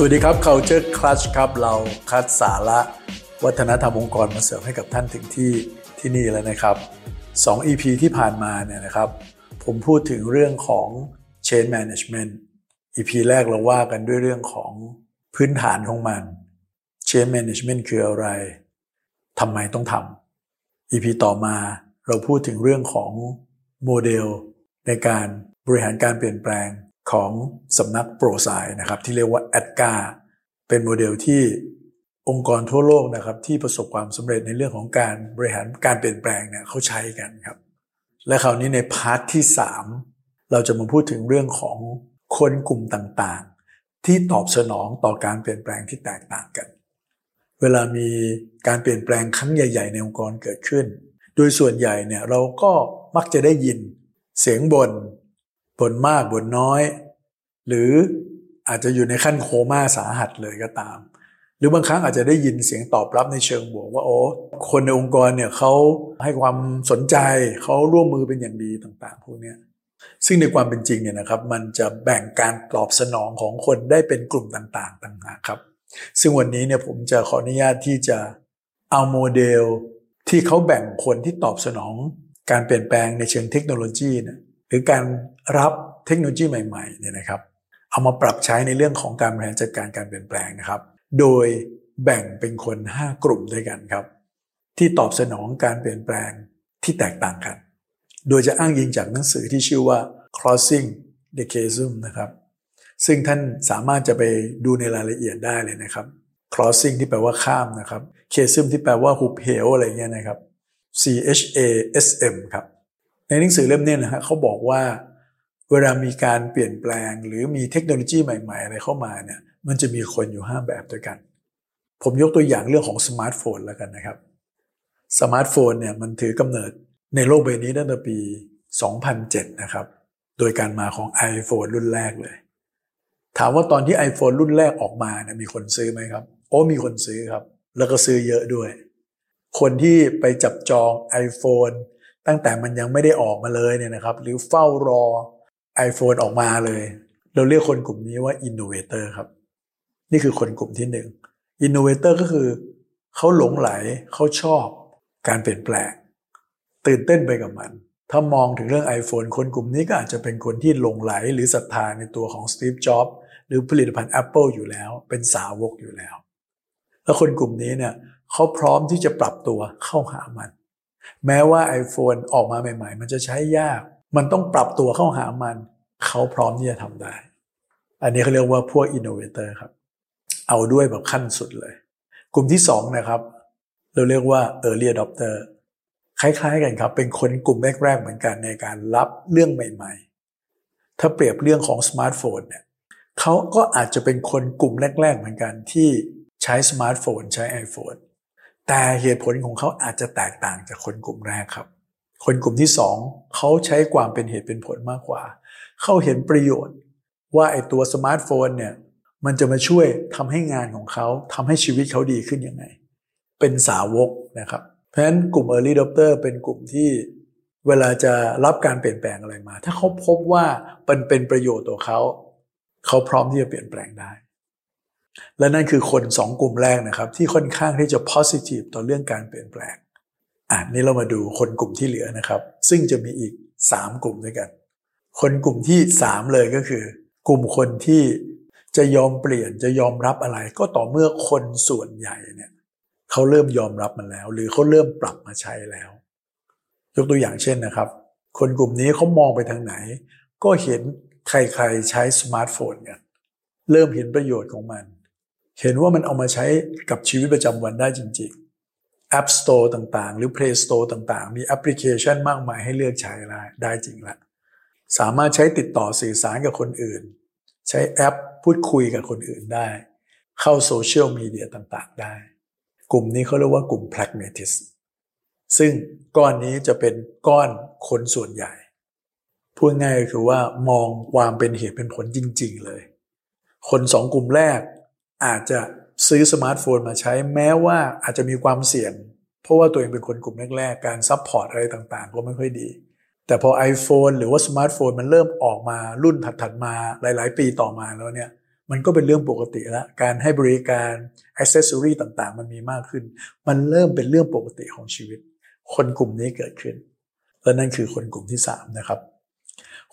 สวัสดีครับ Culture Clutch ครับเราคัดสาระ วัฒนธรรมองค์กรมาเสริมให้กับท่านถึงที่ที่นี่แล้วนะครับ 2 EP ที่ผ่านมาเนี่ยนะครับ ผมพูดถึงเรื่องของ Chain Management EP แรกเราว่ากันด้วยเรื่องของพื้นฐานของมัน Chain Management คืออะไรทำไมต้องทำ EP ต่อมาเราพูดถึงเรื่องของโมเดลในการบริหารการเปลี่ยนแปลง ของสำนัก Prosci นะครับที่เรียกว่า ADKAR เป็นโมเดลที่องค์กรทั่วโลกนะครับที่ประสบความสำเร็จในเรื่องของการบริหารการเปลี่ยนแปลงเนี่ยเขาใช้กันครับ และคราวนี้ใน part ที่ 3 เราจะมาพูดถึงเรื่องของคนกลุ่มต่างๆ ที่ตอบสนองต่อการเปลี่ยนแปลงที่แตกต่างกัน เวลามีการเปลี่ยนแปลงครั้งใหญ่ ๆ ในองค์กรเกิดขึ้น โดยส่วนใหญ่เนี่ยเราก็มักจะได้ยินเสียงบน่น บ่นมากบ่นน้อย หรืออาจจะอยู่ในขั้นโคม่าสาหัสเลยก็ตาม หรือบางครั้งอาจจะได้ยินเสียงตอบรับในเชิงบวกว่าโอ้คนในองค์กรเนี่ยเขาให้ความสนใจเขาร่วมมือเป็นอย่างดีต่างๆพวกนี้ซึ่งในความเป็นจริงเนี่ยนะครับ มันจะแบ่งการตอบสนองของคนได้เป็นกลุ่มต่างๆต่างหากครับ ซึ่งวันนี้เนี่ยผมจะขออนุญาตที่จะเอาโมเดลที่เขาแบ่งคนที่ตอบสนอง การเปลี่ยนแปลงในเชิงเทคโนโลยีเนะ หรือการรับเทคโนโลยีใหม่ๆเนี่ยนะครับเอามาปรับใช้ในเรื่องของการบริหารจัดการการเปลี่ยนแปลงนะครับ โดยแบ่งเป็นคน 5 กลุ่มด้วยกันครับ ที่ตอบสนองการเปลี่ยนแปลงที่แตกต่างกัน โดยจะอ้างยิงจากหนังสือที่ชื่อว่า crossing the chasm นะครับ ซึ่งท่านสามารถจะไปดูในรายละเอียดได้เลยนะครับ crossing ที่แปลว่าข้ามนะครับ chasm ที่แปลว่าหุบเหวอะไรเงี้ยนะครับ C H A S M ครับ ในหนังสือเล่มนี้นะฮะเขาบอกว่าเวลามีการเปลี่ยนแปลง หรือมีเทคโนโลยีใหม่ ๆ อะไรเข้ามาเนี่ยมันจะมีคนอยู่5แบบด้วยกัน ผมยกตัวอย่างเรื่องของสมาร์ทโฟนแล้วกันนะครับสมาร์ทโฟนเนี่ยมันถือกำเนิดในโลกใบนี้ตั้งแต่ปี 2007 นะครับ โดยการมาของ iPhone รุ่นแรกเลย ถามว่าตอนที่ iPhone รุ่นแรกออกมาเนี่ยมีคนซื้อไหมครับ โอ้มีคนซื้อครับ แล้วก็ซื้อเยอะด้วย คนที่ไปจับจอง iPhone ตั้งแต่มันยังไม่ได้ออกมาเลยเนี่ยนะครับ หรือเฝ้ารอ iPhone ออกมาเลย เราเรียกคนกลุ่มนี้ว่า innovator ครับ นี่คือคนกลุ่มที่หนึ่ง innovator ก็คือเขาหลงไหลเขาชอบการเปลี่ยนแปลง ตื่นเต้นไปกับมัน ถ้ามองถึงเรื่อง iPhone คนกลุ่มนี้ก็อาจจะเป็นคนที่หลงไหลหรือศรัทธาในตัวของ Steve Jobs หรือผลิตภัณฑ์ Apple อยู่แล้ว เป็นสาวกอยู่แล้ว แล้วคนกลุ่มนี้เนี่ยเขาพร้อมที่จะปรับตัวเข้าหามัน แม้ว่า iPhone ออกมาใหม่ ๆ มันจะใช้ยาก มันต้องปรับตัวเข้าหามัน เขาพร้อมที่จะทำได้ อันนี้เขาเรียกว่าพวก innovator ครับ เอาด้วยแบบขั้นสุดเลย กลุ่มที่สองนะครับ เราเรียกว่า early adopter คล้าย ๆ กันครับ เป็นคนกลุ่มแรก ๆ เหมือนกันในการรับเรื่องใหม่ ๆ ถ้าเปรียบเรื่องของสมาร์ทโฟนเนี่ยเขาก็อาจจะเป็นคนกลุ่มแรก ๆ เหมือนกันที่ใช้สมาร์ทโฟน ใช้ iPhone แต่เหตุผลของเขาอาจจะแตกต่างจากคนกลุ่มแรกครับ คนกลุ่มที่สองเขาใช้ความเป็นเหตุเป็นผลมากกว่า เขาเห็นประโยชน์ ว่าไอ้ตัวสมาร์ทโฟนเนี่ยมันจะมาช่วยทำให้งานของเขาทำให้ชีวิตเขาดีขึ้นยังไง เป็นสาวกนะครับ เพราะฉะนั้นกลุ่ม Early Adopter เป็นกลุ่มที่เวลาจะรับการเปลี่ยนแปลงอะไรมา ถ้าเขาพบว่ามันเป็นประโยชน์ต่อเขา เขาพร้อมที่จะเปลี่ยนแปลงได้ และนั่นคือคนสองกลุ่มแรกนะครับ ที่ค่อนข้างที่จะ positive ต่อเรื่องการเปลี่ยนแปลงอ่านี่เรามาดูคนกลุ่มที่เหลือนะครับ ซึ่งจะมีอีก 3 กลุ่มด้วยกัน คนกลุ่มที่ 3 เลยก็คือ กลุ่มคนที่จะยอมเปลี่ยนจะยอมรับอะไร ก็ต่อเมื่อคนส่วนใหญ่เนี่ยเขาเริ่มยอมรับมันแล้ว หรือเขาเริ่มปรับมาใช้แล้ว ยกตัวอย่างเช่นนะครับ คนกลุ่มนี้เขามองไปทางไหน ก็เห็นใครๆใช้สมาร์ทโฟนกันเริ่มเห็นประโยชน์ของมัน เห็นว่ามันเอามาใช้กับชีวิตประจำวันได้จริง ๆ App Store ต่างๆ หรือ Play Store ต่างๆ มีแอปพลิเคชันมากมายให้เลือกใช้ได้จริงละสามารถใช้ติดต่อสื่อสารกับคนอื่น ใช้แอปพูดคุยกับคนอื่นได้ เข้าโซเชียลมีเดียต่างๆ ได้ กลุ่มนี้เขาเรียกว่ากลุ่ม pragmatist ซึ่งก้อนนี้จะเป็นก้อนคนส่วนใหญ่ พูดง่ายคือว่ามองความเป็นเหตุเป็นผลจริง ๆ เลย คนสองกลุ่มแรก อาจจะซื้อสมาร์ทโฟนมาใช้แม้ว่าอาจจะมีความเสี่ยง เพราะว่าตัวเองเป็นคนกลุ่มแรกๆ การ support อะไรต่างๆ ก็ไม่ค่อยดี แต่พอ iPhone หรือว่าสมาร์ทโฟนมันเริ่มออกมารุ่นถัดๆมาหลายๆ ปีต่อมาแล้วเนี่ยมันก็เป็นเรื่องปกติแล้ว การให้บริการ accessory ต่างๆ มันมีมากขึ้น มันเริ่มเป็นเรื่องปกติของชีวิต คนกลุ่มนี้เกิดขึ้น และนั่นคือคนกลุ่มที่3นะครับ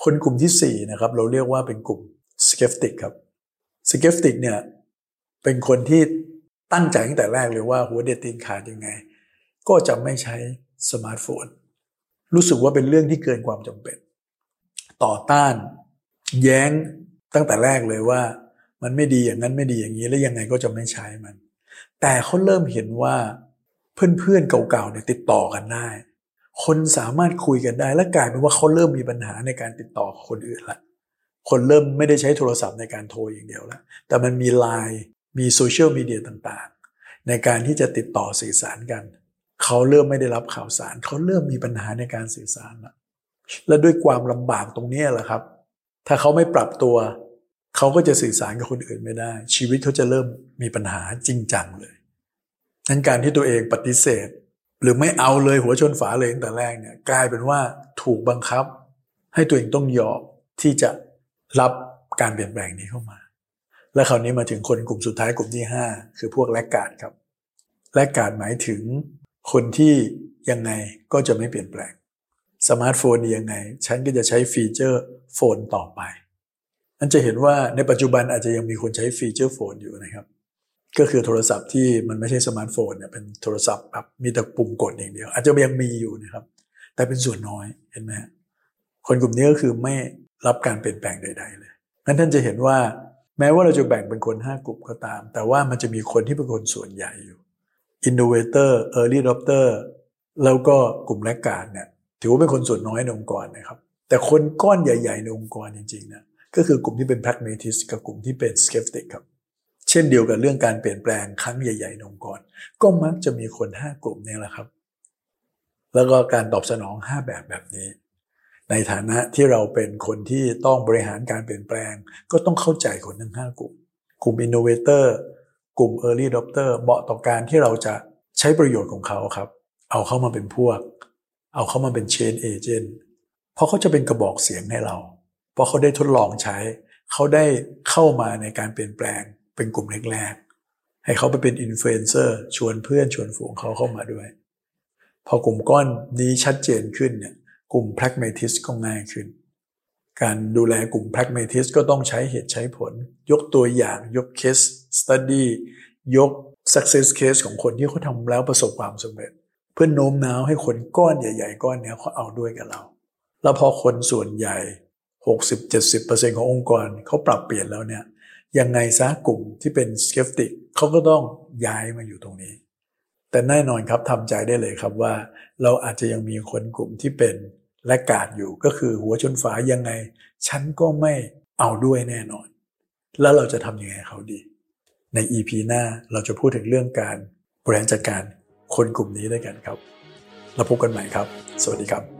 คนกลุ่มที่4นะครับเราเรียกว่าเป็นกลุ่มskeptic ครับ skeptic เนี่ย เป็นคนที่ตั้งใจตั้งแต่แรกเลยว่าหัวเด็ดตีนขาดยังไง ก็จะไม่ใช้สมาร์ทโฟน รู้สึกว่าเป็นเรื่องที่เกินความจำเป็น ต่อต้าน แย้งตั้งแต่แรกเลยว่า มันไม่ดีอย่างนั้นไม่ดีอย่างนี้แล้วยังไงก็จะไม่ใช้มัน แต่เขาเริ่มเห็นว่าเพื่อนๆเก่าๆเนี่ยติดต่อกันได้ คนสามารถคุยกันได้ และกลายเป็นว่าเขาเริ่มมีปัญหาในการติดต่อคนอื่นละคนเริ่มไม่ได้ใช้โทรศัพท์ในการโทรอย่างเดียวแล้วแต่มันมีไลน์ มีโซเชียลมีเดียต่างๆ ในการที่จะติดต่อสื่อสารกัน เขาเริ่มไม่ได้รับข่าวสาร เขาเริ่มมีปัญหาในการสื่อสารแล้วและด้วยความลำบากตรงนี้แหละครับ ถ้าเขาไม่ปรับตัว เขาก็จะสื่อสารกับคนอื่นไม่ได้ ชีวิตเขาจะเริ่มมีปัญหาจริงจังเลยนั้นการที่ตัวเองปฏิเสธ หรือไม่เอาเลยหัวชนฝาเลยตั้งแต่แรกเนี่ยกลายเป็นว่าถูกบังคับ ให้ตัวเองต้องยอมที่จะรับการเปลี่ยนแปลงนี้เข้ามา และคราวนี้มาถึงคนกลุ่มสุดท้ายกลุ่มที่ 5 คือพวก laggard ครับ laggard หมายถึงคนที่ยังไงก็จะไม่เปลี่ยนแปลงสมาร์ทโฟนยังไง ฉันก็จะใช้ feature phone ต่อไปนั่นจะเห็นว่าในปัจจุบันอาจจะยังมีคนใช้ feature phone อยู่นะครับ ก็คือโทรศัพท์ที่มันไม่ใช่สมาร์ทโฟนเนี่ยเป็นโทรศัพท์แบบมีแต่ปุ่มกดอย่างเดียว อาจจะยังมีอยู่นะครับ แต่เป็นส่วนน้อยเห็นไหมคนกลุ่มนี้ก็คือไม่รับการเปลี่ยนแปลงใด ๆ เลยงั้นท่านจะเห็นว่า แม้ว่าเราจะแบ่งเป็นคน 5 กลุ่มก็ตาม แต่ว่ามันจะมีคนที่เป็นคนส่วนใหญ่อยู่ Innovator Early Adopter แล้วก็กลุ่มแรกการเนี่ยถือว่าเป็นคนส่วนน้อยในองค์กรนะครับ แต่คนก้อนใหญ่ ๆ ในองค์กรจริงๆนะก็คือกลุ่มที่เป็น pragmatist กับกลุ่มที่เป็น skeptic ครับ เช่นเดียวกับเรื่องการเปลี่ยนแปลงครั้งใหญ่ๆในองค์กร ก็มักจะมีคน 5 กลุ่มนี้แหละครับ แล้วก็การตอบสนอง 5 แบบแบบนี้ ในฐานะที่เราเป็นคนที่ต้องบริหารการเปลี่ยนแปลง ก็ต้องเข้าใจคนทั้ง 5 กลุ่ม กลุ่ม innovator กลุ่ม early adopter เหมาะต่อการที่เราจะใช้ประโยชน์ของเขาครับ เอาเข้ามาเป็นพวก เอาเข้ามาเป็น chain agent เพราะเขาจะเป็นกระบอกเสียงให้เรา เพราะเขาได้ทดลองใช้ เขาได้เข้ามาในการเปลี่ยนแปลง เป็นกลุ่มแรกๆให้เขาไปเป็นอินฟลูเอนเซอร์ชวนเพื่อนชวนฝูงเขาเข้ามาด้วย พอกลุ่มก้อนนี้ชัดเจนขึ้นเนี่ย กลุ่ม pragmatist ก็ง่ายขึ้น การดูแลกลุ่ม pragmatist ก็ต้องใช้เหตุใช้ผล ยกตัวอย่างยก case study ยก success case ของคนที่เขาทำแล้วประสบความสำเร็จ เพื่อโน้มน้าวให้คนก้อนใหญ่ ๆ ก้อนนี้เขาเอาด้วยกับเรา แล้วพอคนส่วนใหญ่ 60-70%ขององค์กรเขาปรับเปลี่ยนแล้วเนี่ยยังไงซะกลุ่มที่เป็นสเกฟติกเขาก็ต้องย้ายมาอยู่ตรงนี้ แต่แน่นอนครับทำใจได้เลยครับว่า เราอาจจะยังมีคนกลุ่มที่เป็น และกาดอยู่ก็คือหัวชนฝายังไง ฉันก็ไม่เอาด้วยแน่นอน แล้วเราจะทำยังไงเขาดี ใน EP หน้าเราจะพูดถึงเรื่องการบริหารจัดการคนกลุ่มนี้ด้วยกันครับ แล้วพบกันใหม่ครับ สวัสดีครับ